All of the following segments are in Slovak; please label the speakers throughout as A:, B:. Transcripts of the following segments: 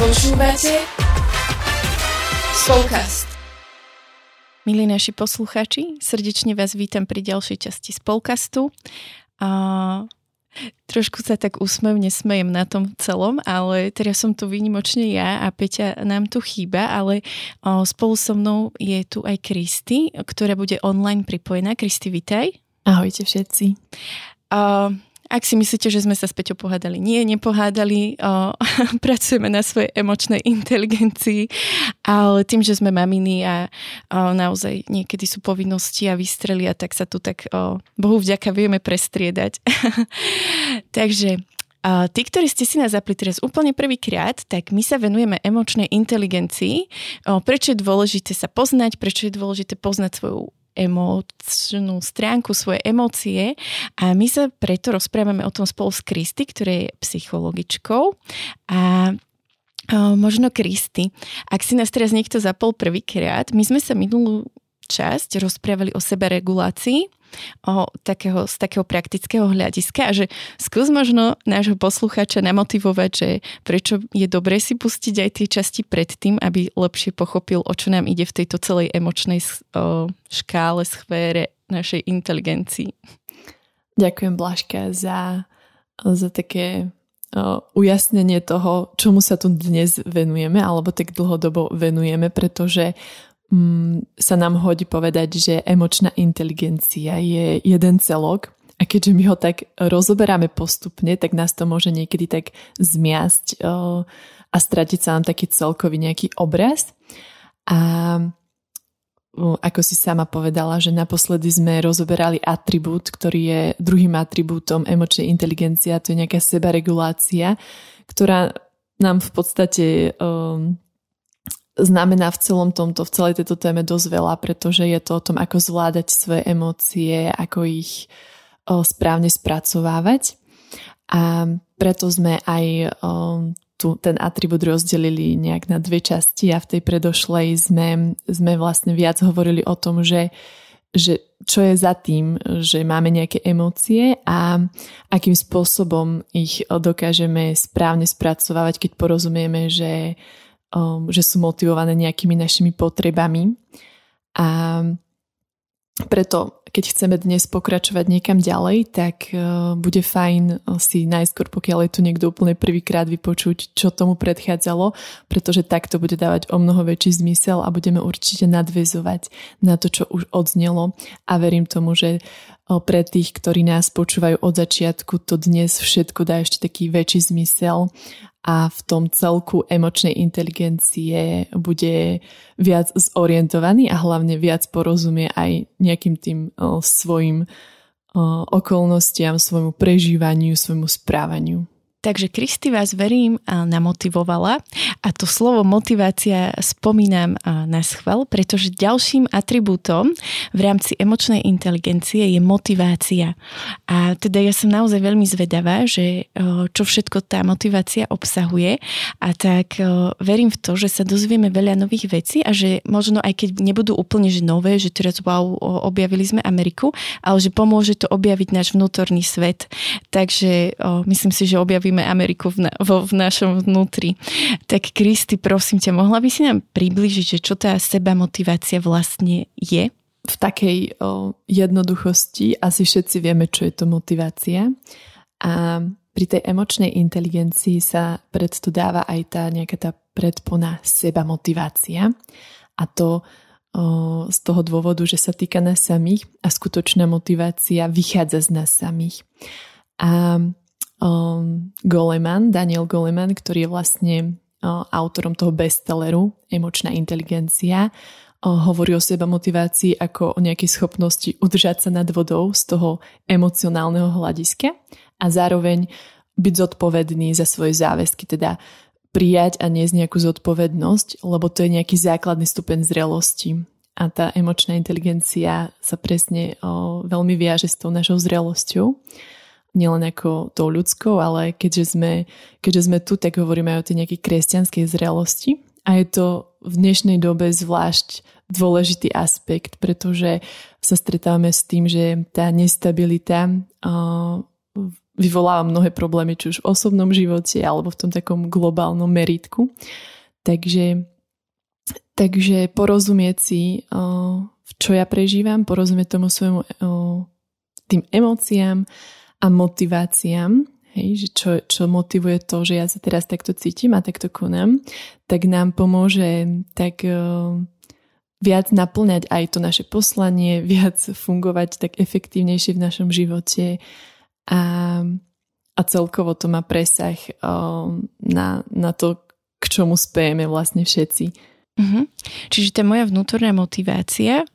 A: Počúvate Spolkast.
B: Milí naši poslucháči, srdečne vás vítam pri ďalšej časti Spolkastu. A trošku sa tak úsmevne smejem na tom celom, ale teraz som tu výnimočne ja a Peťa nám tu chýba, ale o, spolu so mnou je tu aj Kristy, ktorá bude online pripojená. Kristy, vitaj.
C: Ahojte všetci.
B: A ak si myslíte, že sme sa s Peťou pohádali, nie, nepohádali, o, pracujeme na svojej emočnej inteligencii, ale tým, že sme maminy a o, naozaj niekedy sú povinnosti a vystreli a tak sa tu tak, o, Bohu vďaka, vieme prestriedať. Takže a tí, ktorí ste si nás zapli teraz úplne prvýkrát, tak my sa venujeme emočnej inteligencii. Prečo je dôležité sa poznať, prečo je dôležité poznať svoju emočnú stránku, svoje emócie. A my sa preto rozprávame o tom spolu s Kristy, ktorá je psychologičkou. A Možno Kristy, ak si nás teraz niekto zapol prvýkrát, my sme sa minulú časť rozprávali o seberegulácii o takého, z takého praktického hľadiska a že skús možno nášho poslucháča namotivovať, že prečo je dobré si pustiť aj tie časti predtým, aby lepšie pochopil, o čo nám ide v tejto celej emočnej škále, sfére našej inteligencii.
C: Ďakujem Blažka za, za také o, ujasnenie toho, čomu sa tu dnes venujeme, alebo tak dlhodobo venujeme, pretože sa nám hodí povedať, že emočná inteligencia je jeden celok a keďže my ho tak rozoberáme postupne, tak nás to môže niekedy tak zmiasť uh, a stratiť sa nám taký celkový nejaký obraz. A ako si sama povedala, že naposledy sme rozoberali atribút, ktorý je druhým atribútom emočnej inteligencie, to je nejaká sebaregulácia, ktorá nám v podstate um, znamená v celom tomto, v celej tejto téme dosť veľa, pretože je to o tom, ako zvládať svoje emócie, ako ich o, správne spracovávať. A preto sme aj o, tu, ten atribút rozdelili nejak na dve časti a v tej predošlej sme, sme vlastne viac hovorili o tom, že, že čo je za tým, že máme nejaké emócie a akým spôsobom ich dokážeme správne spracovávať, keď porozumieme, že um, že sú motivované nejakými našimi potrebami. A preto, keď chceme dnes pokračovať niekam ďalej, tak uh, bude fajn si najskôr, pokiaľ je tu niekto úplne prvýkrát vypočuť, čo tomu predchádzalo, pretože tak to bude dávať o mnoho väčší zmysel a budeme určite nadvezovať na to, čo už odznelo a verím tomu, že pre tých, ktorí nás počúvajú od začiatku, to dnes všetko dá ešte taký väčší zmysel a v tom celku emočnej inteligencie bude viac zorientovaný a hlavne viac porozumie aj nejakým tým svojim okolnostiam, svojmu prežívaniu, svojmu správaniu.
B: Takže Kristy vás verím namotivovala a to slovo motivácia spomínam na schvál, pretože ďalším atribútom v rámci emočnej inteligencie je motivácia. A teda ja som naozaj veľmi zvedavá, že čo všetko tá motivácia obsahuje a tak verím v to, že sa dozvieme veľa nových vecí a že možno aj keď nebudú úplne že nové, že teraz wow, objavili sme Ameriku, ale že pomôže to objaviť náš vnútorný svet. Takže myslím si, že objavíme robíme Ameriku v, na, vo, v našom vnútri. Tak Kristy, prosím ťa, mohla by si nám približiť, že čo tá seba motivácia vlastne je?
C: V takej o, jednoduchosti asi všetci vieme, čo je to motivácia. A pri tej emočnej inteligencii sa predto dáva aj tá nejaká tá predpona seba motivácia. A to z toho dôvodu, že sa týka nás samých a skutočná motivácia vychádza z nás samých. A um, Goleman, Daniel Goleman, ktorý je vlastne uh, autorom toho bestselleru Emočná inteligencia, uh, hovorí o seba motivácii ako o nejakej schopnosti udržať sa nad vodou z toho emocionálneho hľadiska a zároveň byť zodpovedný za svoje záväzky, teda prijať a niesť nejakú zodpovednosť, lebo to je nejaký základný stupeň zrelosti. A tá emočná inteligencia sa presne o, veľmi viaže s tou našou zrelosťou nielen ako tou ľudskou, ale keďže sme, keďže sme tu, tak hovoríme aj o tej nejakej kresťanskej zrelosti. A je to v dnešnej dobe zvlášť dôležitý aspekt, pretože sa stretávame s tým, že tá nestabilita vyvoláva mnohé problémy, či už v osobnom živote alebo v tom takom globálnom meritku. Takže, takže porozumieť si, čo ja prežívam, porozumieť tomu svojmu tým emóciám a motiváciám, hej, že čo, čo motivuje to, že ja sa teraz takto cítim a takto konám, tak nám pomôže tak viac naplňať aj to naše poslanie, viac fungovať tak efektívnejšie v našom živote a, a celkovo to má presah um, na, na to, k čomu spejeme vlastne všetci.
B: Mm-hmm. Čiže tá moja vnútorná motivácia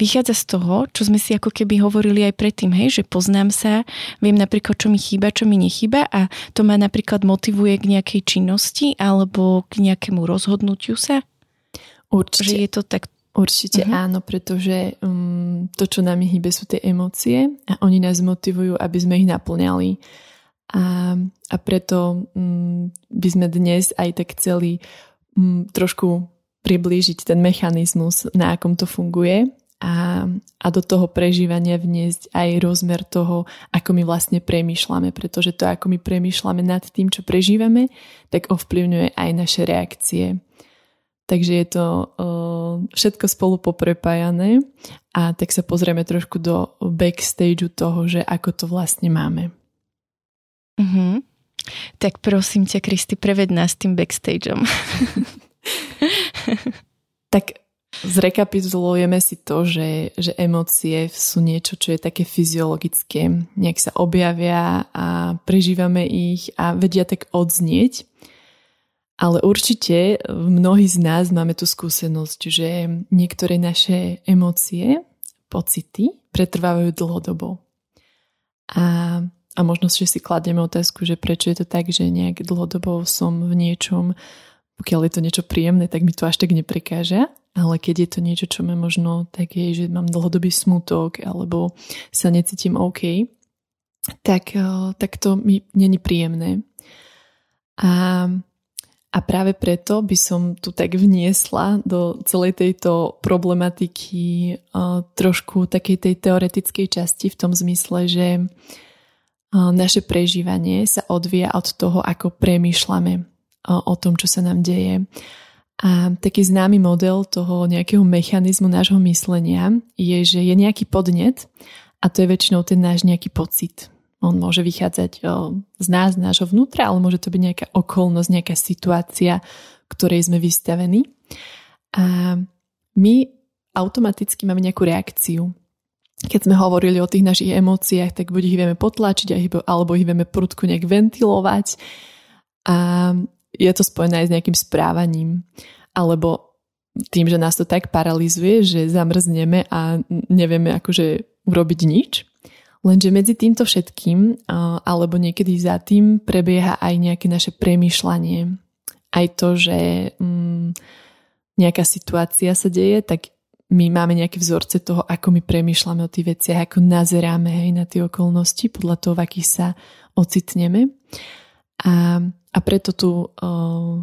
B: vychádza z toho, čo sme si ako keby hovorili aj predtým, hej, že poznám sa, viem napríklad, čo mi chýba, čo mi nechýba a to ma napríklad motivuje k nejakej činnosti alebo k nejakému rozhodnutiu sa.
C: Určite.
B: Že je to tak
C: Určite uh-huh. áno, pretože um, to, čo nám hýbe, sú tie emócie a oni nás motivujú, aby sme ich naplňali. A, a preto um, by sme dnes aj tak chceli um, trošku priblížiť ten mechanizmus, na akom to funguje a, a do toho prežívania vniesť aj rozmer toho, ako my vlastne premýšľame, pretože to, ako my premýšľame nad tým, čo prežívame, tak ovplyvňuje aj naše reakcie. Takže je to uh, všetko spolu poprepájané a tak sa pozrieme trošku do backstageu toho, že ako to vlastne máme.
B: Uh-huh. Tak prosím ťa, Kristi, preved nás tým backstageom.
C: tak zrekapitulujeme si to, že, že emócie sú niečo, čo je také fyziologické. Nejak sa objavia a prežívame ich a vedia tak odznieť. Ale určite mnohí z nás máme tú skúsenosť, že niektoré naše emócie, pocity pretrvávajú dlhodobo. A, a možno, že si kladieme otázku, že prečo je to tak, že nejak dlhodobo som v niečom, pokiaľ je to niečo príjemné, tak mi to až tak neprekáža. Ale keď je to niečo, čo ma možno tak je, že mám dlhodobý smutok alebo sa necítim OK, tak, tak to mi není príjemné. A a práve preto by som tu tak vniesla do celej tejto problematiky uh, trošku takej tej teoretickej časti v tom zmysle, že uh, naše prežívanie sa odvíja od toho, ako premýšľame o tom, čo sa nám deje. A taký známy model toho nejakého mechanizmu nášho myslenia je, že je nejaký podnet a to je väčšinou ten náš nejaký pocit. On môže vychádzať z nás, z nášho vnútra, ale môže to byť nejaká okolnosť, nejaká situácia, ktorej sme vystavení. A my automaticky máme nejakú reakciu. Keď sme hovorili o tých našich emóciách, tak buď ich vieme potlačiť, alebo ich vieme prudku nejak ventilovať. A je to spojené aj s nejakým správaním. Alebo tým, že nás to tak paralizuje, že zamrzneme a nevieme akože urobiť nič. Lenže medzi týmto všetkým, alebo niekedy za tým, prebieha aj nejaké naše premýšľanie. Aj to, že mm, nejaká situácia sa deje, tak my máme nejaké vzorce toho, ako my premýšľame o tých veciach, ako nazeráme hej, na tie okolnosti, podľa toho, v akých sa ocitneme. A, a preto tu uh,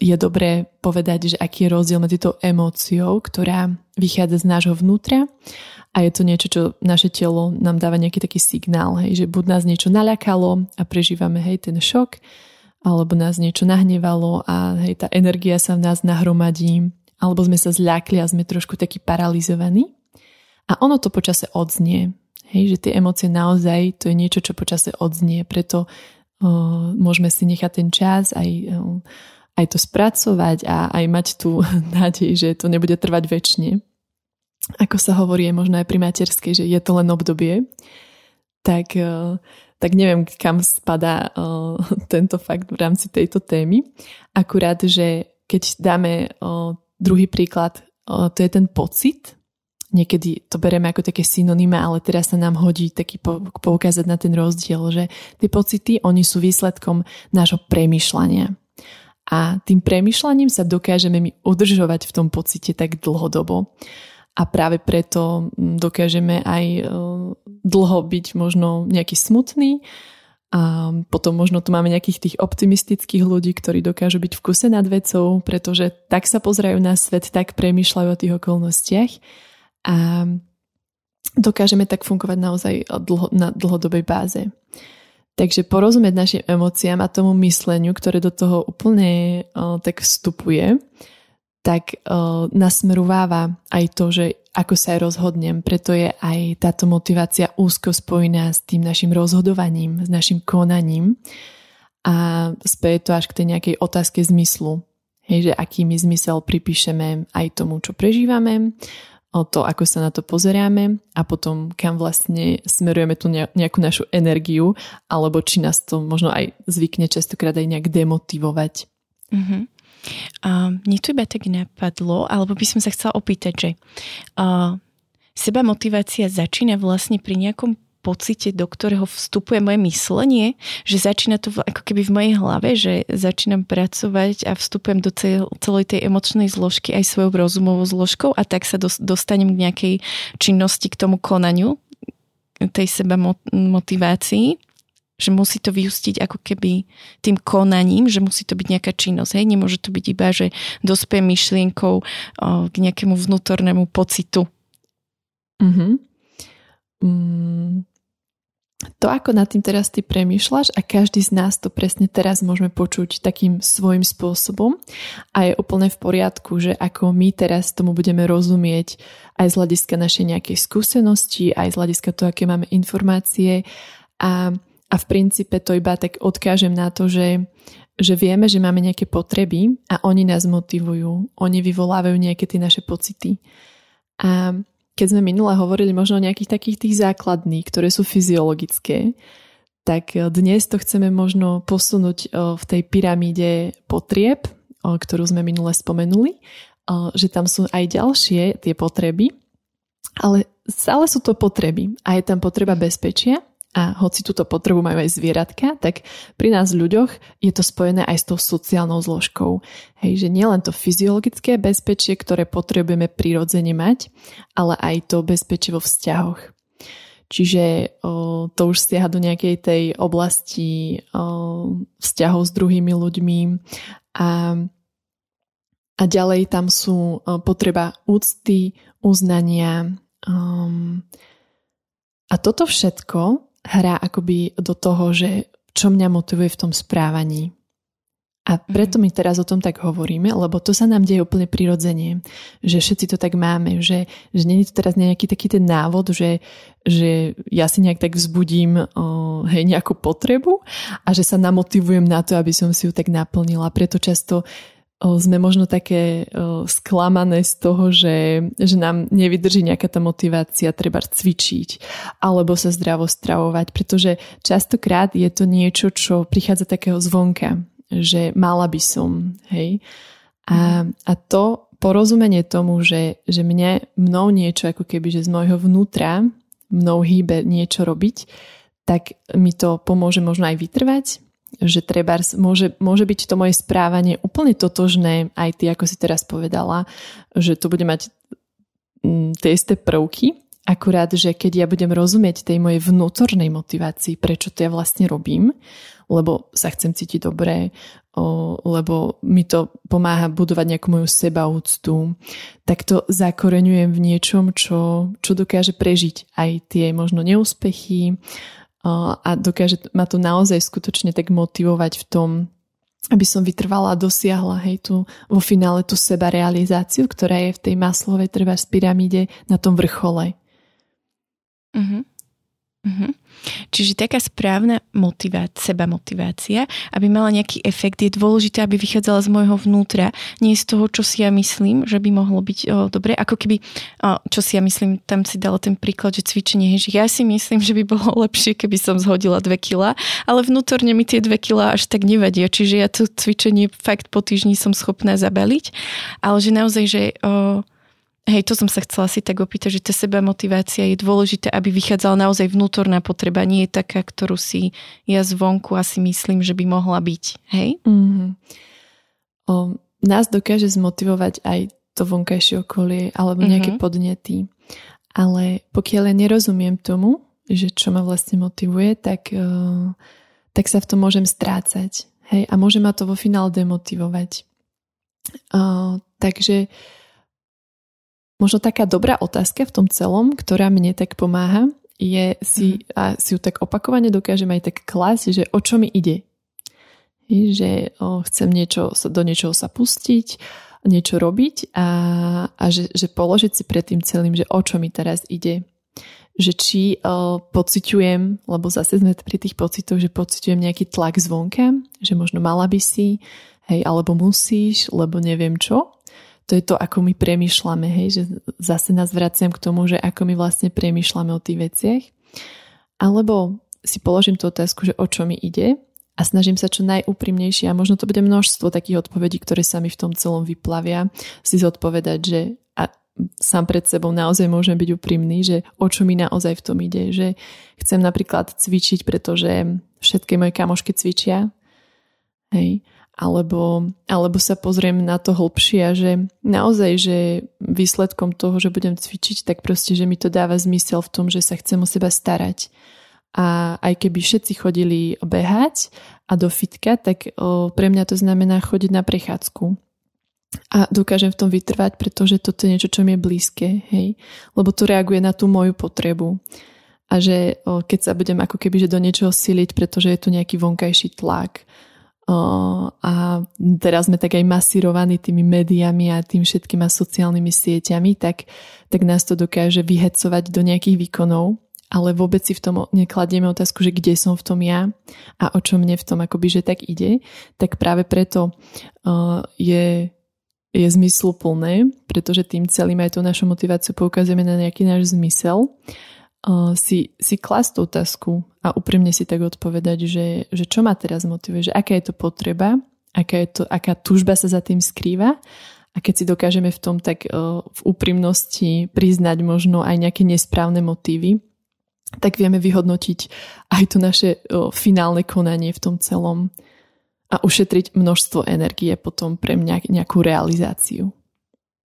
C: je dobré povedať, že aký je rozdiel medzi tou emóciou, ktorá vychádza z nášho vnútra a je to niečo, čo naše telo nám dáva nejaký taký signál, hej, že buď nás niečo naľakalo a prežívame hej, ten šok, alebo nás niečo nahnevalo a hej, tá energia sa v nás nahromadí, alebo sme sa zľakli a sme trošku takí paralizovaní. A ono to počase odznie. Hej, že tie emócie naozaj to je niečo, čo počase odznie, preto môžeme si nechať ten čas aj, uh, aj to spracovať a aj mať tú nádej, že to nebude trvať väčšine ako sa hovorí možno aj pri materskej, že je to len obdobie, tak, eh, tak neviem, kam spadá eh, tento fakt v rámci tejto témy. Akurát, že keď dáme druhý príklad, to je ten pocit, niekedy to bereme ako také synonyma, ale teraz sa nám hodí taký poukázať na ten rozdiel, že tie pocity, oni sú výsledkom nášho premyšľania. A tým premyšľaním sa dokážeme my udržovať v tom pocite tak dlhodobo. A práve preto mm, dokážeme aj e, dlho byť možno nejaký smutný. A potom možno tu máme nejakých tých optimistických ľudí, ktorí dokážu byť v kuse nad vecou, pretože tak sa pozerajú na svet, tak premýšľajú o tých okolnostiach a, dokážeme tak fungovať naozaj dlho, na dlhodobej báze. Takže porozumieť našim emóciám a tomu mysleniu, ktoré do toho úplne uh, tak vstupuje, tak uh, nasmerováva aj to, že ako sa aj rozhodnem. Preto je aj táto motivácia úzko spojená s tým našim rozhodovaním, s našim konaním a speje to až k tej nejakej otázke zmyslu. Hej, že aký my zmysel pripíšeme aj tomu, čo prežívame, o to, ako sa na to pozeráme a potom kam vlastne smerujeme tú nejakú našu energiu alebo či nás to možno aj zvykne častokrát aj nejak demotivovať.
B: Uh-huh. Uh, mne to iba tak napadlo, alebo by som sa chcela opýtať, že uh, seba motivácia začína vlastne pri nejakom pocite, do ktorého vstupuje moje myslenie, že začína to ako keby v mojej hlave, že začínam pracovať a vstupujem do celej tej emočnej zložky aj svojou rozumovou zložkou a tak sa dostanem k nejakej činnosti, k tomu konaniu, tej seba motivácii že musí to vyústiť ako keby tým konaním, že musí to byť nejaká činnosť. Hej? Nemôže to byť iba, že dospiem myšlienkou o, k nejakému vnútornému pocitu.
C: Mm-hmm. Mm, to, ako nad tým teraz ty premýšľaš a každý z nás to presne teraz môžeme počuť takým svojim spôsobom a je úplne v poriadku, že ako my teraz tomu budeme rozumieť aj z hľadiska našej nejakej skúsenosti, aj z hľadiska toho, aké máme informácie a, a v princípe to iba tak odkážem na to, že, že vieme, že máme nejaké potreby a oni nás motivujú, oni vyvolávajú nejaké tie naše pocity. A keď sme minule hovorili možno o nejakých takých tých základných, ktoré sú fyziologické, tak e, dnes to chceme možno posunúť e, v tej pyramíde potrieb, e, ktorú sme minule spomenuli, že tam sú aj ďalšie tie potreby, ale stále sú to potreby a je tam potreba bezpečia, a hoci túto potrebu majú aj zvieratka, tak pri nás ľuďoch je to spojené aj s tou sociálnou zložkou. Hej, že nielen to fyziologické bezpečie, ktoré potrebujeme prirodzene mať, ale aj to bezpečie vo vzťahoch. Čiže o, to už siaha do nejakej tej oblasti o, vzťahov s druhými ľuďmi a, a ďalej tam sú o, potreba úcty, uznania. Um, a toto všetko hrá akoby do toho, že čo mňa motivuje v tom správaní. A preto my teraz o tom tak hovoríme, lebo to sa nám deje úplne prirodzene, že všetci to tak máme, že, že není to teraz nejaký taký ten návod, že, že ja si nejak tak vzbudím o, hej, nejakú potrebu a že sa namotivujem na to, aby som si ju tak naplnila. Preto často sme možno také sklamané z toho, že, že nám nevydrží nejaká tá motivácia treba cvičiť alebo sa zdravo stravovať, pretože častokrát je to niečo, čo prichádza takého zvonka, že mala by som, hej. A, a to porozumenie tomu, že, že mne, mnou niečo ako keby, že z môjho vnútra mnou hýbe niečo robiť, tak mi to pomôže možno aj vytrvať, že treba môže, môže byť to moje správanie úplne totožné, aj ty, ako si teraz povedala, že to bude mať mm, tie isté prvky, akurát, že keď ja budem rozumieť tej mojej vnútornej motivácii, prečo to ja vlastne robím, lebo sa chcem cítiť dobre, lebo mi to pomáha budovať nejakú moju sebaúctu, tak to zakoreňujem v niečom, čo, čo dokáže prežiť aj tie možno neúspechy, a dokáže ma to naozaj skutočne tak motivovať v tom, aby som vytrvala a dosiahla hej, tu, vo finále tú seba realizáciu, ktorá je v tej maslovej trvá pyramíde na tom vrchole.
B: Uh-huh. Uh-huh. Čiže taká správna motivácia, seba motivácia, aby mala nejaký efekt, je dôležité, aby vychádzala z môjho vnútra, nie z toho, čo si ja myslím, že by mohlo byť o, dobre. Ako keby, o, čo si ja myslím, tam si dala ten príklad, že cvičenie, že ja si myslím, že by bolo lepšie, keby som zhodila 2 kila, ale vnútorne mi tie 2 kila až tak nevadia, čiže ja to cvičenie fakt po týždni som schopná zabaliť, ale že naozaj, že o, Hej, to som sa chcela si tak opýtať, že tá seba motivácia je dôležité, aby vychádzala naozaj vnútorná potreba, nie je taká, ktorú si ja zvonku asi myslím, že by mohla byť. Hej?
C: Mm-hmm. O, nás dokáže zmotivovať aj to vonkajšie okolie alebo nejaké mm-hmm. podnety. Ale pokiaľ ja nerozumiem tomu, že čo ma vlastne motivuje, tak, uh, tak sa v tom môžem strácať. Hej? A môže ma to vo finále demotivovať. Uh, takže uh, možno taká dobrá otázka v tom celom, ktorá mne tak pomáha, je si, mm. a si ju tak opakovane dokážem aj tak klásť, že o čo mi ide. Že o, chcem niečo, do niečoho sa pustiť, niečo robiť a, a že, že položiť si pred tým celým, že o čo mi teraz ide. Že či o, pociťujem, lebo zase sme pri tých pocitoch, že pociťujem nejaký tlak zvonka, že možno mala by si, hej, alebo musíš, lebo neviem čo to je to, ako my premýšľame, hej, že zase nás vraciam k tomu, že ako my vlastne premýšľame o tých veciach. Alebo si položím tú otázku, že o čo mi ide a snažím sa čo najúprimnejšie a možno to bude množstvo takých odpovedí, ktoré sa mi v tom celom vyplavia, si zodpovedať, že a sám pred sebou naozaj môžem byť úprimný, že o čo mi naozaj v tom ide, že chcem napríklad cvičiť, pretože všetky moje kamošky cvičia, hej, alebo, alebo sa pozriem na to hlbšie a že naozaj, že výsledkom toho, že budem cvičiť, tak proste, že mi to dáva zmysel v tom, že sa chcem o seba starať. A aj keby všetci chodili behať a do fitka, tak pre mňa to znamená chodiť na prechádzku. A dokážem v tom vytrvať, pretože toto je niečo, čo mi je blízke, hej. Lebo to reaguje na tú moju potrebu. A že keď sa budem ako keby že do niečoho siliť, pretože je tu nejaký vonkajší tlak, a teraz sme tak aj masírovaní tými médiami a tým všetkými sociálnymi sieťami, tak, tak nás to dokáže vyhecovať do nejakých výkonov, ale vôbec si v tom nekladieme otázku, že kde som v tom ja a o čo mne v tom akoby, že tak ide, tak práve preto uh, je, je zmysluplné, pretože tým celým aj tú našu motiváciu poukazujeme na nejaký náš zmysel si, si klasť tú otázku a úprimne si tak odpovedať, že, že čo ma teraz motivuje, že aká je to potreba, aká, je to, aká túžba sa za tým skrýva a keď si dokážeme v tom tak v úprimnosti priznať možno aj nejaké nesprávne motívy, tak vieme vyhodnotiť aj to naše uh, finálne konanie v tom celom a ušetriť množstvo energie potom pre mňa nejakú realizáciu.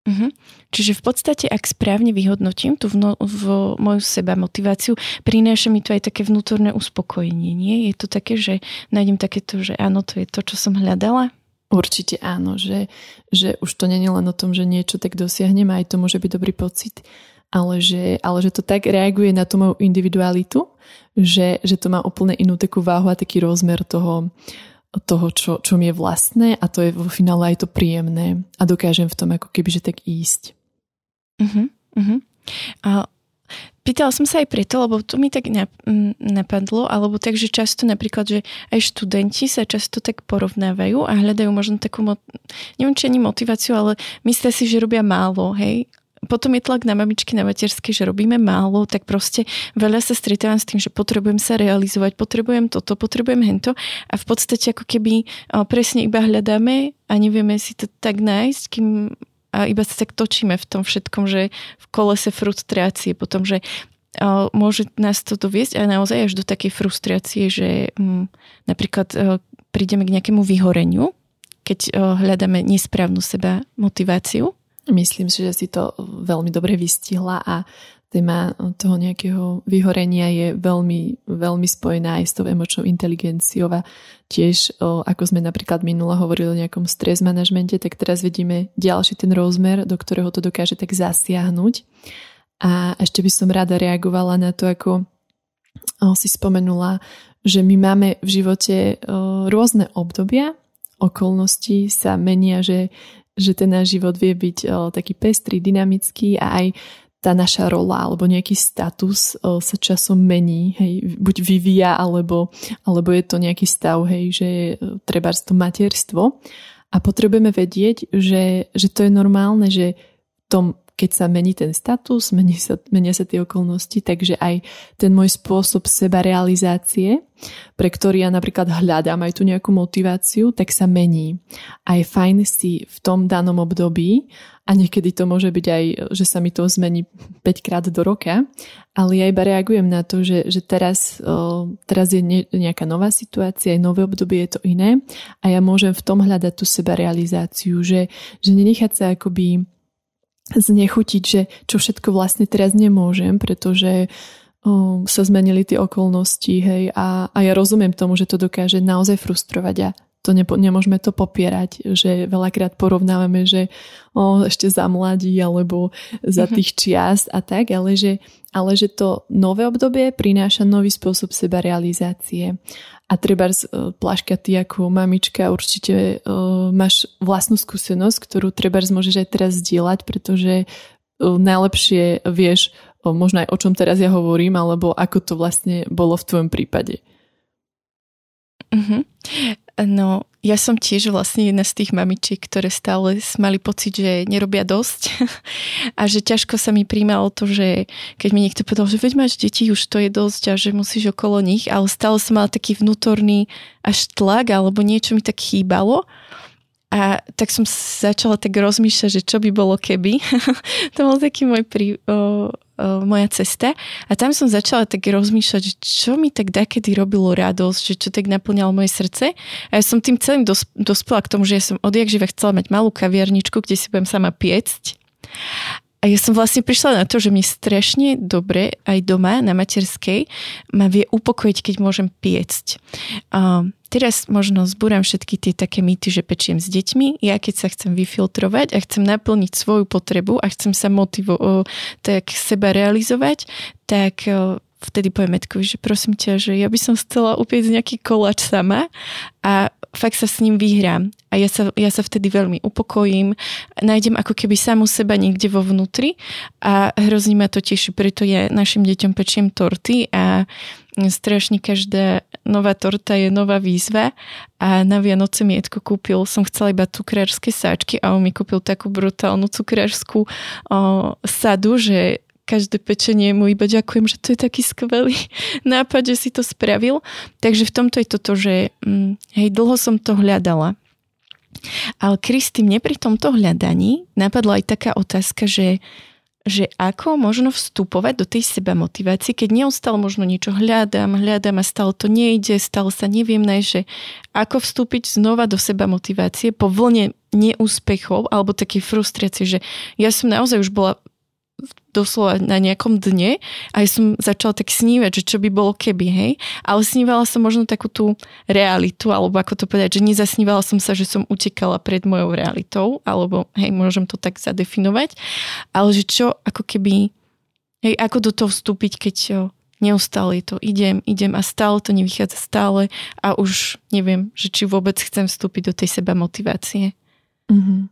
B: Uh-huh. Čiže v podstate, ak správne vyhodnotím tú vno, v moju seba motiváciu, prináša mi to aj také vnútorné uspokojenie, nie? Je to také, že nájdem takéto, že áno, to je to, čo som hľadala?
C: Určite áno, že, že už to je len o tom, že niečo tak dosiahnem, aj to môže byť dobrý pocit, ale že, ale že to tak reaguje na tú moju individualitu, že, že to má úplne inú takú váhu a taký rozmer toho, toho, čo, čo mi je vlastné a to je vo finále aj to príjemné a dokážem v tom ako keby, tak ísť.
B: Uh-huh, uh-huh. A pýtala som sa aj preto, lebo to mi tak napadlo, alebo tak, že často napríklad, že aj študenti sa často tak porovnávajú a hľadajú možno takú, neviem či ani motiváciu, ale myslia si, že robia málo, hej, potom je tlak na mamičky na materské, že robíme málo, tak proste veľa sa stretávam s tým, že potrebujem sa realizovať, potrebujem toto, potrebujem hento. A v podstate ako keby presne iba hľadáme a nevieme si to tak nájsť, kým a iba sa tak točíme v tom všetkom, že v kolese frustrácie potom, že môže nás to doviesť aj naozaj až do takej frustrácie, že hm, napríklad prídeme k nejakému vyhoreniu, keď hľadáme nesprávnu seba motiváciu
C: Myslím si, že si to veľmi dobre vystihla a téma toho nejakého vyhorenia je veľmi, veľmi spojená aj s tou emočnou inteligenciou a tiež, ako sme napríklad minule hovorili o nejakom stres manažmente, tak teraz vidíme ďalší ten rozmer, do ktorého to dokáže tak zasiahnuť. A ešte by som rada reagovala na to, ako si spomenula, že my máme v živote rôzne obdobia, okolnosti sa menia, že že ten náš život vie byť o, taký pestrý, dynamický a aj tá naša rola alebo nejaký status o, sa časom mení, hej, buď vyvíja, alebo, alebo je to nejaký stav, hej, že treba to materstvo. A potrebujeme vedieť, že, že to je normálne, že v tom keď sa mení ten status, mení sa, menia sa tie okolnosti, takže aj ten môj spôsob seba realizácie, pre ktorý ja napríklad hľadám aj tú nejakú motiváciu, tak sa mení. A fajn si v tom danom období, a niekedy to môže byť aj, že sa mi to zmení 5 krát do roka, ale ja iba reagujem na to, že, že teraz, teraz je nejaká nová situácia, aj nové obdobie je to iné a ja môžem v tom hľadať tú seba realizáciu, že, že nenechať sa akoby znechutiť, že čo všetko vlastne teraz nemôžem, pretože sa zmenili tie okolnosti, hej, a, a ja rozumiem tomu, že to dokáže naozaj frustrovať a to nepo, nemôžeme to popierať, že veľakrát porovnávame, že o, ešte za mladí alebo za mhm. tých čiast a tak, ale že, ale že to nové obdobie prináša nový spôsob seba realizácie. A treba Plaška, ty ako mamička určite uh, máš vlastnú skúsenosť, ktorú treba môžeš aj teraz zdieľať, pretože uh, najlepšie vieš uh, možno aj o čom teraz ja hovorím, alebo ako to vlastne bolo v tvojom prípade.
B: Uh-huh. No, ja som tiež vlastne jedna z tých mamičiek, ktoré stále mali pocit, že nerobia dosť a že ťažko sa mi príjmalo to, že keď mi niekto povedal, že veď máš deti, už to je dosť a že musíš okolo nich, ale stále som mala taký vnútorný až tlak alebo niečo mi tak chýbalo. A tak som začala tak rozmýšľať, že čo by bolo keby. to bol taký môj prí, o, moja cesta. A tam som začala tak rozmýšľať, čo mi tak dakedy robilo radosť, že čo tak naplňalo moje srdce. A ja som tým celým dos- dospela k tomu, že ja som odjak živa chcela mať malú kaviarničku, kde si budem sama piecť. A ja som vlastne prišla na to, že mi strašne dobre aj doma na materskej ma vie upokojiť, keď môžem piecť. A teraz možno zbúram všetky tie také mýty, že pečiem s deťmi. Ja keď sa chcem vyfiltrovať a chcem naplniť svoju potrebu a chcem sa motivo- tak seba realizovať, tak vtedy poviem Metkovi, že prosím ťa, že ja by som chcela upieť nejaký koláč sama a fakt sa s ním vyhrám a ja sa, ja sa vtedy veľmi upokojím, nájdem ako keby samu seba niekde vo vnútri a hrozný ma to teší, preto ja našim deťom pečiem torty a strašne každá nová torta je nová výzva a na Vianoce mi Edko kúpil, som chcela iba cukrárske sáčky a on mi kúpil takú brutálnu cukrárskú o, sadu, že každé pečenie mu iba ďakujem, že to je taký skvelý nápad, že si to spravil. Takže v tomto je toto, že hm, hej, dlho som to hľadala. Ale Kristi, mne pri tomto hľadaní napadla aj taká otázka, že, že ako možno vstupovať do tej seba motivácie, keď neustále možno niečo hľadám, hľadám a stále to nejde, stále sa neviem nájsť, že ako vstúpiť znova do seba motivácie po vlne neúspechov alebo také frustrácie, že ja som naozaj už bola doslova na nejakom dne a ja som začala tak snívať, že čo by bolo keby, hej. Ale snívala som možno takú tú realitu, alebo ako to povedať, že nezasnívala som sa, že som utekala pred mojou realitou, alebo hej, môžem to tak zadefinovať, ale že čo ako keby, hej, ako do toho vstúpiť, keď neustále to idem, idem a stále to nevychádza stále a už neviem, že či vôbec chcem vstúpiť do tej seba motivácie. Mm-hmm.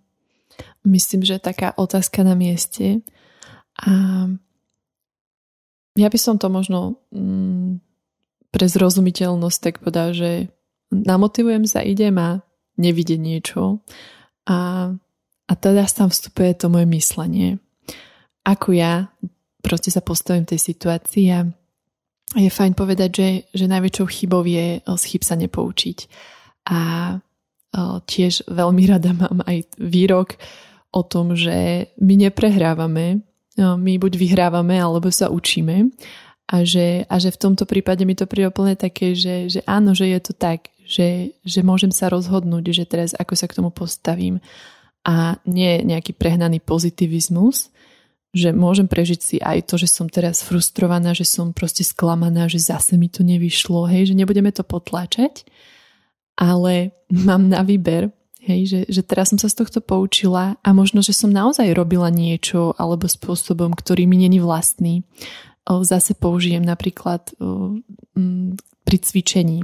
C: Myslím, že taká otázka na mieste, a ja by som to možno mm, pre zrozumiteľnosť tak povedal, že namotivujem sa, idem a nevidieť niečo a, a teda tam vstupuje to moje myslenie. Ako ja proste sa postavím tej situácii a je fajn povedať, že, že najväčšou chybou je z chyb sa nepoučiť. A tiež veľmi rada mám aj výrok o tom, že my neprehrávame, my buď vyhrávame, alebo sa učíme. A že, a že v tomto prípade mi to príde úplne také, že, že áno, že je to tak, že, že môžem sa rozhodnúť, že teraz ako sa k tomu postavím. A nie nejaký prehnaný pozitivizmus, že môžem prežiť si aj to, že som teraz frustrovaná, že som proste sklamaná, že zase mi to nevyšlo, hej, že nebudeme to potláčať, ale mám na výber Hej, že, že teraz som sa z tohto poučila a možno, že som naozaj robila niečo alebo spôsobom, ktorý mi není vlastný. Zase použijem napríklad pri cvičení.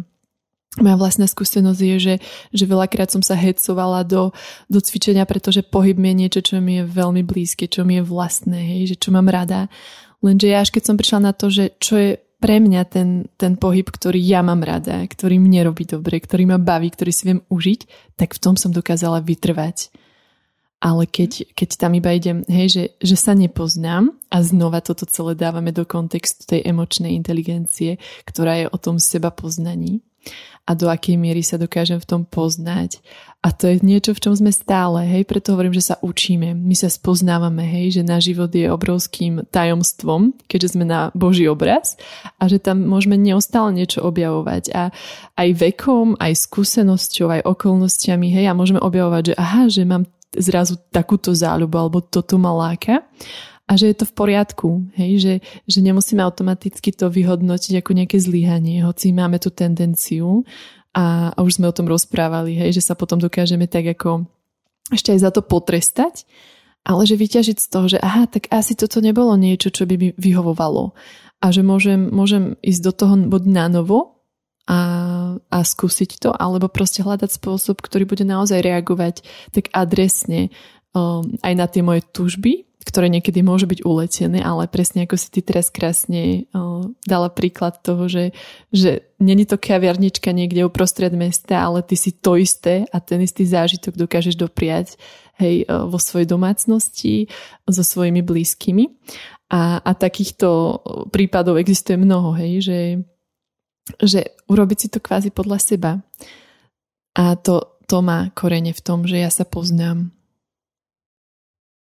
C: Moja vlastná skúsenosť je, že, že veľakrát som sa hecovala do, do cvičenia, pretože pohyb je niečo, čo mi je veľmi blízke, čo mi je vlastné, hej, že čo mám rada. Lenže ja až keď som prišla na to, že čo je pre mňa ten, ten pohyb, ktorý ja mám rada, ktorý mne robí dobre, ktorý ma baví, ktorý si viem užiť, tak v tom som dokázala vytrvať. Ale keď, keď tam iba idem, hej, že, že sa nepoznám a znova toto celé dávame do kontextu tej emočnej inteligencie, ktorá je o tom seba poznaní a do akej miery sa dokážem v tom poznať. A to je niečo, v čom sme stále, hej, preto hovorím, že sa učíme, my sa spoznávame, hej, že náš život je obrovským tajomstvom, keďže sme na Boží obraz a že tam môžeme neustále niečo objavovať. A aj vekom, aj skúsenosťou, aj okolnostiami, hej, a môžeme objavovať, že aha, že mám zrazu takúto záľubu alebo toto ma láka a že je to v poriadku, hej, že, že nemusíme automaticky to vyhodnotiť ako nejaké zlyhanie, hoci máme tú tendenciu a, a už sme o tom rozprávali, hej, že sa potom dokážeme tak ako ešte aj za to potrestať, ale že vyťažiť z toho, že aha, tak asi toto nebolo niečo, čo by mi vyhovovalo. A že môžem, môžem ísť do toho buď na novo a, a skúsiť to, alebo proste hľadať spôsob, ktorý bude naozaj reagovať tak adresne um, aj na tie moje túžby, ktoré niekedy môžu byť uletené, ale presne ako si ty teraz krásne uh, dala príklad toho, že, že není to kaviarnička niekde uprostred mesta, ale ty si to isté a ten istý zážitok dokážeš dopriať hej, uh, vo svojej domácnosti so svojimi blízkymi. A, a takýchto prípadov existuje mnoho, hej, že, že urobiť si to kvázi podľa seba. A to, to má korene v tom, že ja sa poznám,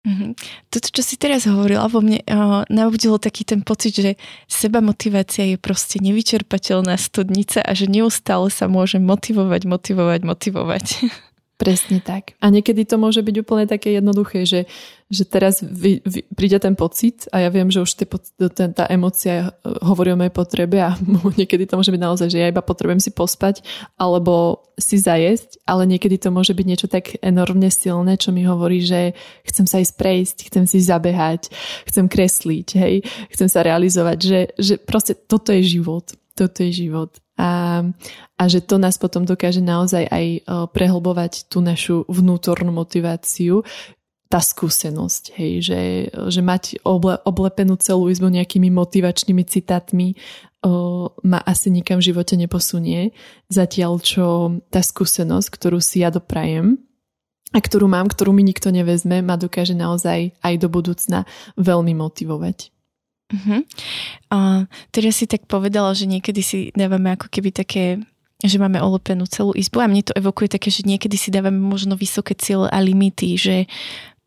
B: Mm-hmm. Toto, čo si teraz hovorila, vo mne uh, navodilo taký ten pocit, že seba motivácia je proste nevyčerpateľná studnica a že neustále sa môže motivovať, motivovať, motivovať.
C: Presne tak. A niekedy to môže byť úplne také jednoduché, že, že teraz vy, vy, príde ten pocit a ja viem, že už tie, ten, tá emocia e, hovorí o mojej potrebe a niekedy to môže byť naozaj, že ja iba potrebujem si pospať alebo si zajesť, ale niekedy to môže byť niečo tak enormne silné, čo mi hovorí, že chcem sa ísť prejsť, chcem si zabehať, chcem kresliť, hej, chcem sa realizovať, že, že proste toto je život. Toto je život a, a že to nás potom dokáže naozaj aj e, prehlbovať tú našu vnútornú motiváciu, tá skúsenosť, hej, že, že mať oble, oblepenú celú izbu nejakými motivačnými citátmi o, ma asi nikam v živote neposunie, zatiaľ čo tá skúsenosť, ktorú si ja doprajem a ktorú mám, ktorú mi nikto nevezme, ma dokáže naozaj aj do budúcna veľmi motivovať.
B: Uh-huh. A teraz si tak povedala, že niekedy si dávame ako keby také že máme olopenú celú izbu a mne to evokuje také, že niekedy si dávame možno vysoké cieľe a limity, že,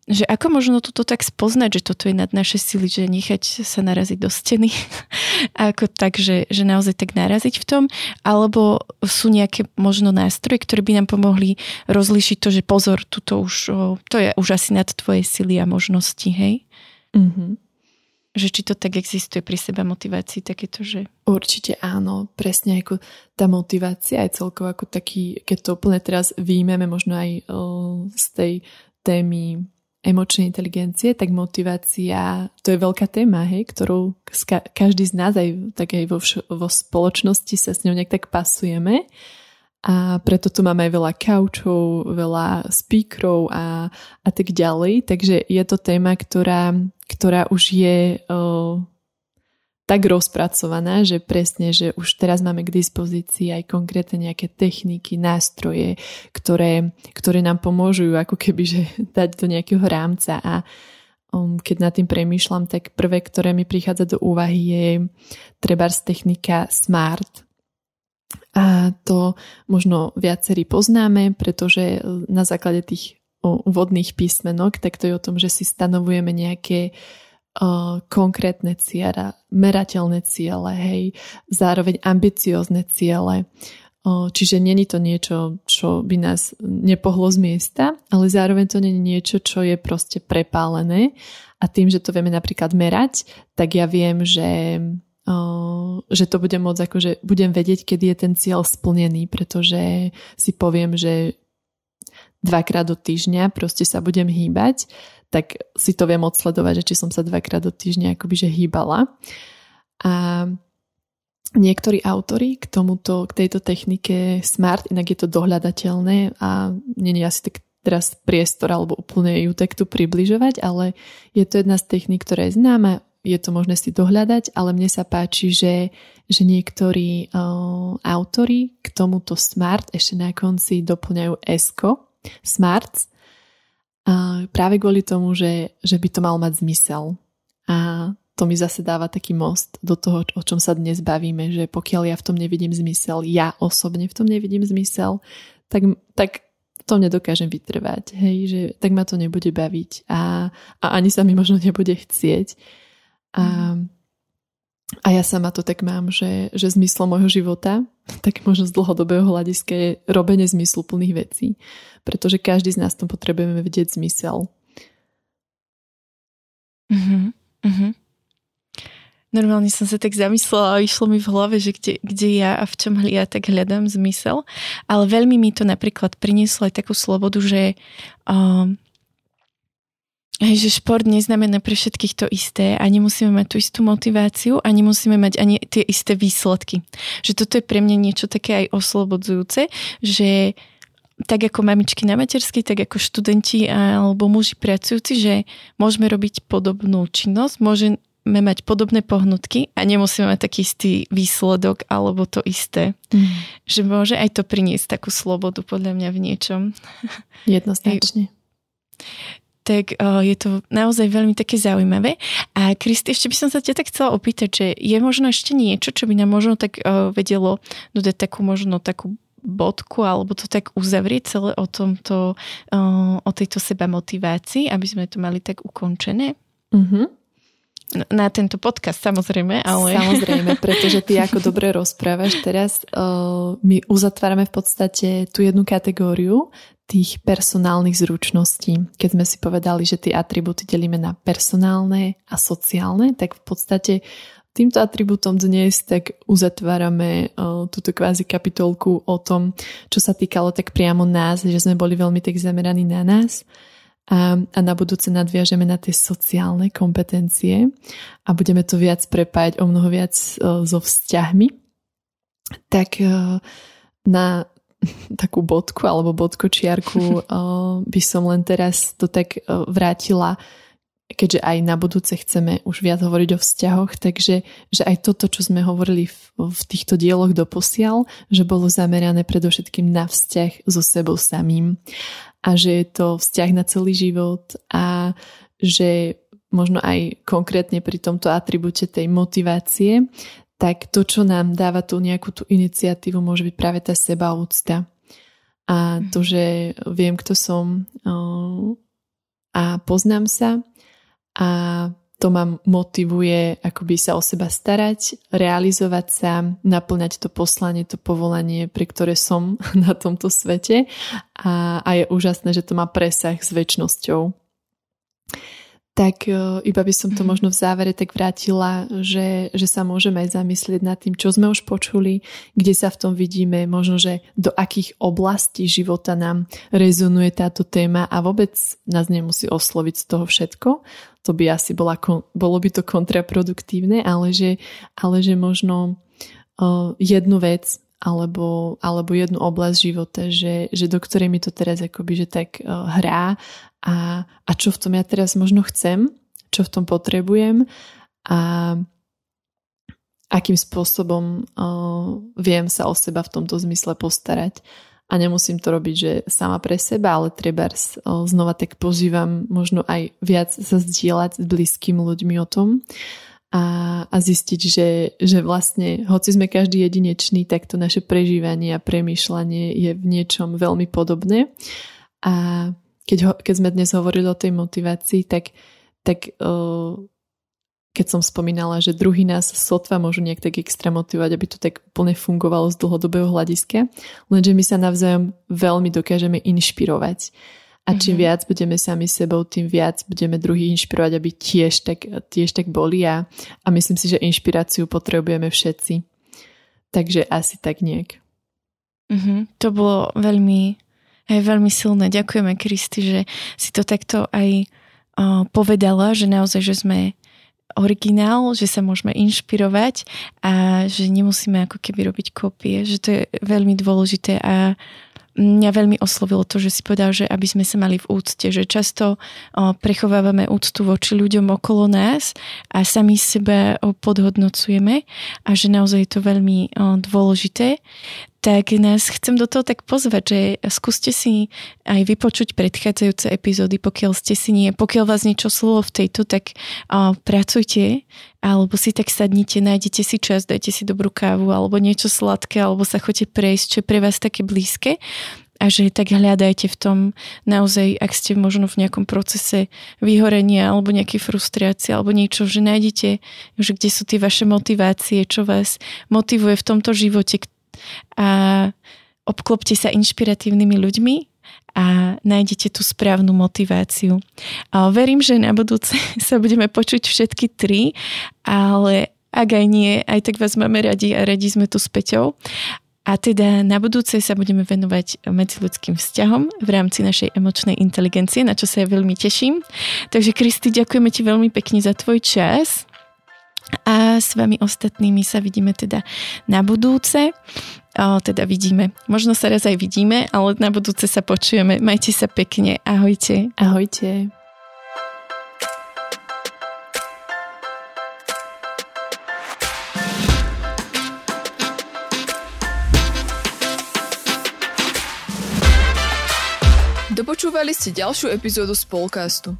B: že ako možno toto tak spoznať, že toto je nad naše sily, že nechať sa naraziť do steny ako tak, že, že naozaj tak naraziť v tom, alebo sú nejaké možno nástroje, ktoré by nám pomohli rozlišiť to, že pozor, tuto už, to je už asi nad tvoje sily a možnosti, hej?
C: Mhm
B: že či to tak existuje pri seba motivácii, takéto, že...
C: Určite áno, presne ako tá motivácia je celkovo ako taký, keď to úplne teraz výjmeme možno aj z tej témy emočnej inteligencie, tak motivácia, to je veľká téma, hej, ktorú každý z nás aj tak aj vo, vo spoločnosti sa s ňou nejak tak pasujeme a preto tu máme aj veľa kaučov, veľa speakerov a, a tak ďalej, takže je to téma, ktorá ktorá už je uh, tak rozpracovaná, že presne, že už teraz máme k dispozícii aj konkrétne nejaké techniky, nástroje, ktoré, ktoré nám pomôžu ako keby že dať do nejakého rámca. A um, keď nad tým premýšľam, tak prvé, ktoré mi prichádza do úvahy je trebárs technika SMART, a to možno viacerí poznáme, pretože na základe tých vodných písmenok, tak to je o tom, že si stanovujeme nejaké uh, konkrétne ciele, merateľné ciele, hej, zároveň ambiciozne ciele. Uh, čiže není to niečo, čo by nás nepohlo z miesta, ale zároveň to není niečo, čo je proste prepálené a tým, že to vieme napríklad merať, tak ja viem, že že to budem môcť, akože budem vedieť, kedy je ten cieľ splnený, pretože si poviem, že dvakrát do týždňa proste sa budem hýbať, tak si to viem odsledovať, že či som sa dvakrát do týždňa akoby že hýbala. A niektorí autory k tomuto, k tejto technike SMART, inak je to dohľadateľné a nie je asi tak teraz priestor alebo úplne ju takto približovať, ale je to jedna z technik, ktorá je známa, je to možné si dohľadať, ale mne sa páči, že, že niektorí uh, autory k tomuto SMART ešte na konci doplňajú ESCO, smarts, a práve kvôli tomu, že, že by to mal mať zmysel. A to mi zase dáva taký most do toho, o čom sa dnes bavíme, že pokiaľ ja v tom nevidím zmysel, ja osobne v tom nevidím zmysel, tak, tak to nedokážem vytrvať, hej, že tak ma to nebude baviť a, a ani sa mi možno nebude chcieť. A, a ja sama to tak mám, že, že zmyslom môjho života, tak možno z dlhodobého hľadiska je robenie zmysluplných vecí pretože každý z nás tom potrebujeme vedieť zmysel.
B: Uh-huh, uh-huh. normálne som sa tak zamyslela a išlo mi v hlave, že kde, kde ja a v čom ja tak hľadám zmysel. Ale veľmi mi to napríklad prinieslo aj takú slobodu, že um, že šport neznamená pre všetkých to isté a nemusíme mať tú istú motiváciu a nemusíme mať ani tie isté výsledky. Že toto je pre mňa niečo také aj oslobodzujúce, že tak ako mamičky na materskej, tak ako študenti alebo muži pracujúci, že môžeme robiť podobnú činnosť, môžeme mať podobné pohnutky a nemusíme mať taký istý výsledok alebo to isté. Mm. Že môže aj to priniesť takú slobodu podľa mňa v niečom.
C: Jednoznačne
B: tak uh, je to naozaj veľmi také zaujímavé. A Kristi, ešte by som sa ťa tak chcela opýtať, že je možno ešte niečo, čo by nám možno tak uh, vedelo dodať takú možno takú bodku alebo to tak uzavrieť celé o tomto, uh, o tejto seba motivácii, aby sme to mali tak ukončené? Mm-hmm. Na tento podcast samozrejme, ale...
C: Samozrejme, pretože ty ako dobre rozprávaš teraz, uh, my uzatvárame v podstate tú jednu kategóriu, tých personálnych zručností. Keď sme si povedali, že tie atributy delíme na personálne a sociálne, tak v podstate týmto atribútom dnes tak uzatvárame uh, túto kvázi kapitolku o tom, čo sa týkalo tak priamo nás, že sme boli veľmi tak zameraní na nás a, a na budúce nadviažeme na tie sociálne kompetencie a budeme to viac prepájať o mnoho viac uh, so vzťahmi. Tak uh, na takú bodku alebo bodkočiarku by som len teraz to tak vrátila keďže aj na budúce chceme už viac hovoriť o vzťahoch, takže že aj toto, čo sme hovorili v, v týchto dieloch doposiaľ, že bolo zamerané predovšetkým na vzťah so sebou samým a že je to vzťah na celý život a že možno aj konkrétne pri tomto atribúte tej motivácie, tak to, čo nám dáva tú nejakú tú iniciatívu, môže byť práve tá sebaúcta. A to, že viem, kto som a poznám sa a to ma motivuje akoby sa o seba starať, realizovať sa, naplňať to poslanie, to povolanie, pri ktoré som na tomto svete a, a je úžasné, že to má presah s väčšnosťou tak e, iba by som to mhm. možno v závere tak vrátila, že, že sa môžeme aj zamyslieť nad tým, čo sme už počuli, kde sa v tom vidíme, možno, že do akých oblastí života nám rezonuje táto téma a vôbec nás nemusí osloviť z toho všetko. To by asi bola, bolo by to kontraproduktívne, ale že, ale že možno uh, jednu vec alebo, alebo jednu oblasť života, že, že do ktorej mi to teraz akoby že tak uh, hrá a, a čo v tom ja teraz možno chcem, čo v tom potrebujem a akým spôsobom uh, viem sa o seba v tomto zmysle postarať. A nemusím to robiť, že sama pre seba, ale treba znova tak pozývam možno aj viac sa zdieľať s blízkymi ľuďmi o tom a, a zistiť, že, že vlastne, hoci sme každý jedinečný, tak to naše prežívanie a premýšľanie je v niečom veľmi podobné. A keď, ho, keď sme dnes hovorili o tej motivácii, tak, tak uh, keď som spomínala, že druhý nás sotva môžu nejak tak extra motivovať, aby to tak úplne fungovalo z dlhodobého hľadiska, lenže my sa navzájom veľmi dokážeme inšpirovať. A čím mm-hmm. viac budeme sami sebou, tým viac budeme druhý inšpirovať, aby tiež tak, tiež tak boli a, a myslím si, že inšpiráciu potrebujeme všetci. Takže asi tak nejak.
B: Mm-hmm. To bolo veľmi je veľmi silné. Ďakujeme, Kristi, že si to takto aj uh, povedala, že naozaj, že sme originál, že sa môžeme inšpirovať a že nemusíme ako keby robiť kopie, že to je veľmi dôležité a mňa veľmi oslovilo to, že si povedal, že aby sme sa mali v úcte, že často prechovávame úctu voči ľuďom okolo nás a sami seba podhodnocujeme a že naozaj je to veľmi dôležité tak nás chcem do toho tak pozvať, že skúste si aj vypočuť predchádzajúce epizódy, pokiaľ ste si nie, pokiaľ vás niečo slovo v tejto, tak uh, pracujte, alebo si tak sadnite, nájdete si čas, dajte si dobrú kávu, alebo niečo sladké, alebo sa chodite prejsť, čo je pre vás také blízke. A že tak hľadajte v tom naozaj, ak ste možno v nejakom procese vyhorenia alebo nejaké frustrácie alebo niečo, že nájdete, že kde sú tie vaše motivácie, čo vás motivuje v tomto živote, a obklopte sa inšpiratívnymi ľuďmi a nájdete tú správnu motiváciu. A verím, že na budúce sa budeme počuť všetky tri, ale ak aj nie, aj tak vás máme radi a radi sme tu s Peťou. A teda na budúce sa budeme venovať medziludským vzťahom v rámci našej emočnej inteligencie, na čo sa ja veľmi teším. Takže Kristi, ďakujeme ti veľmi pekne za tvoj čas a s vami ostatnými sa vidíme teda na budúce. O, teda vidíme. Možno sa raz aj vidíme, ale na budúce sa počujeme. Majte sa pekne. Ahojte.
C: Ahojte.
A: Dopočúvali ste ďalšiu epizódu Spolcastu.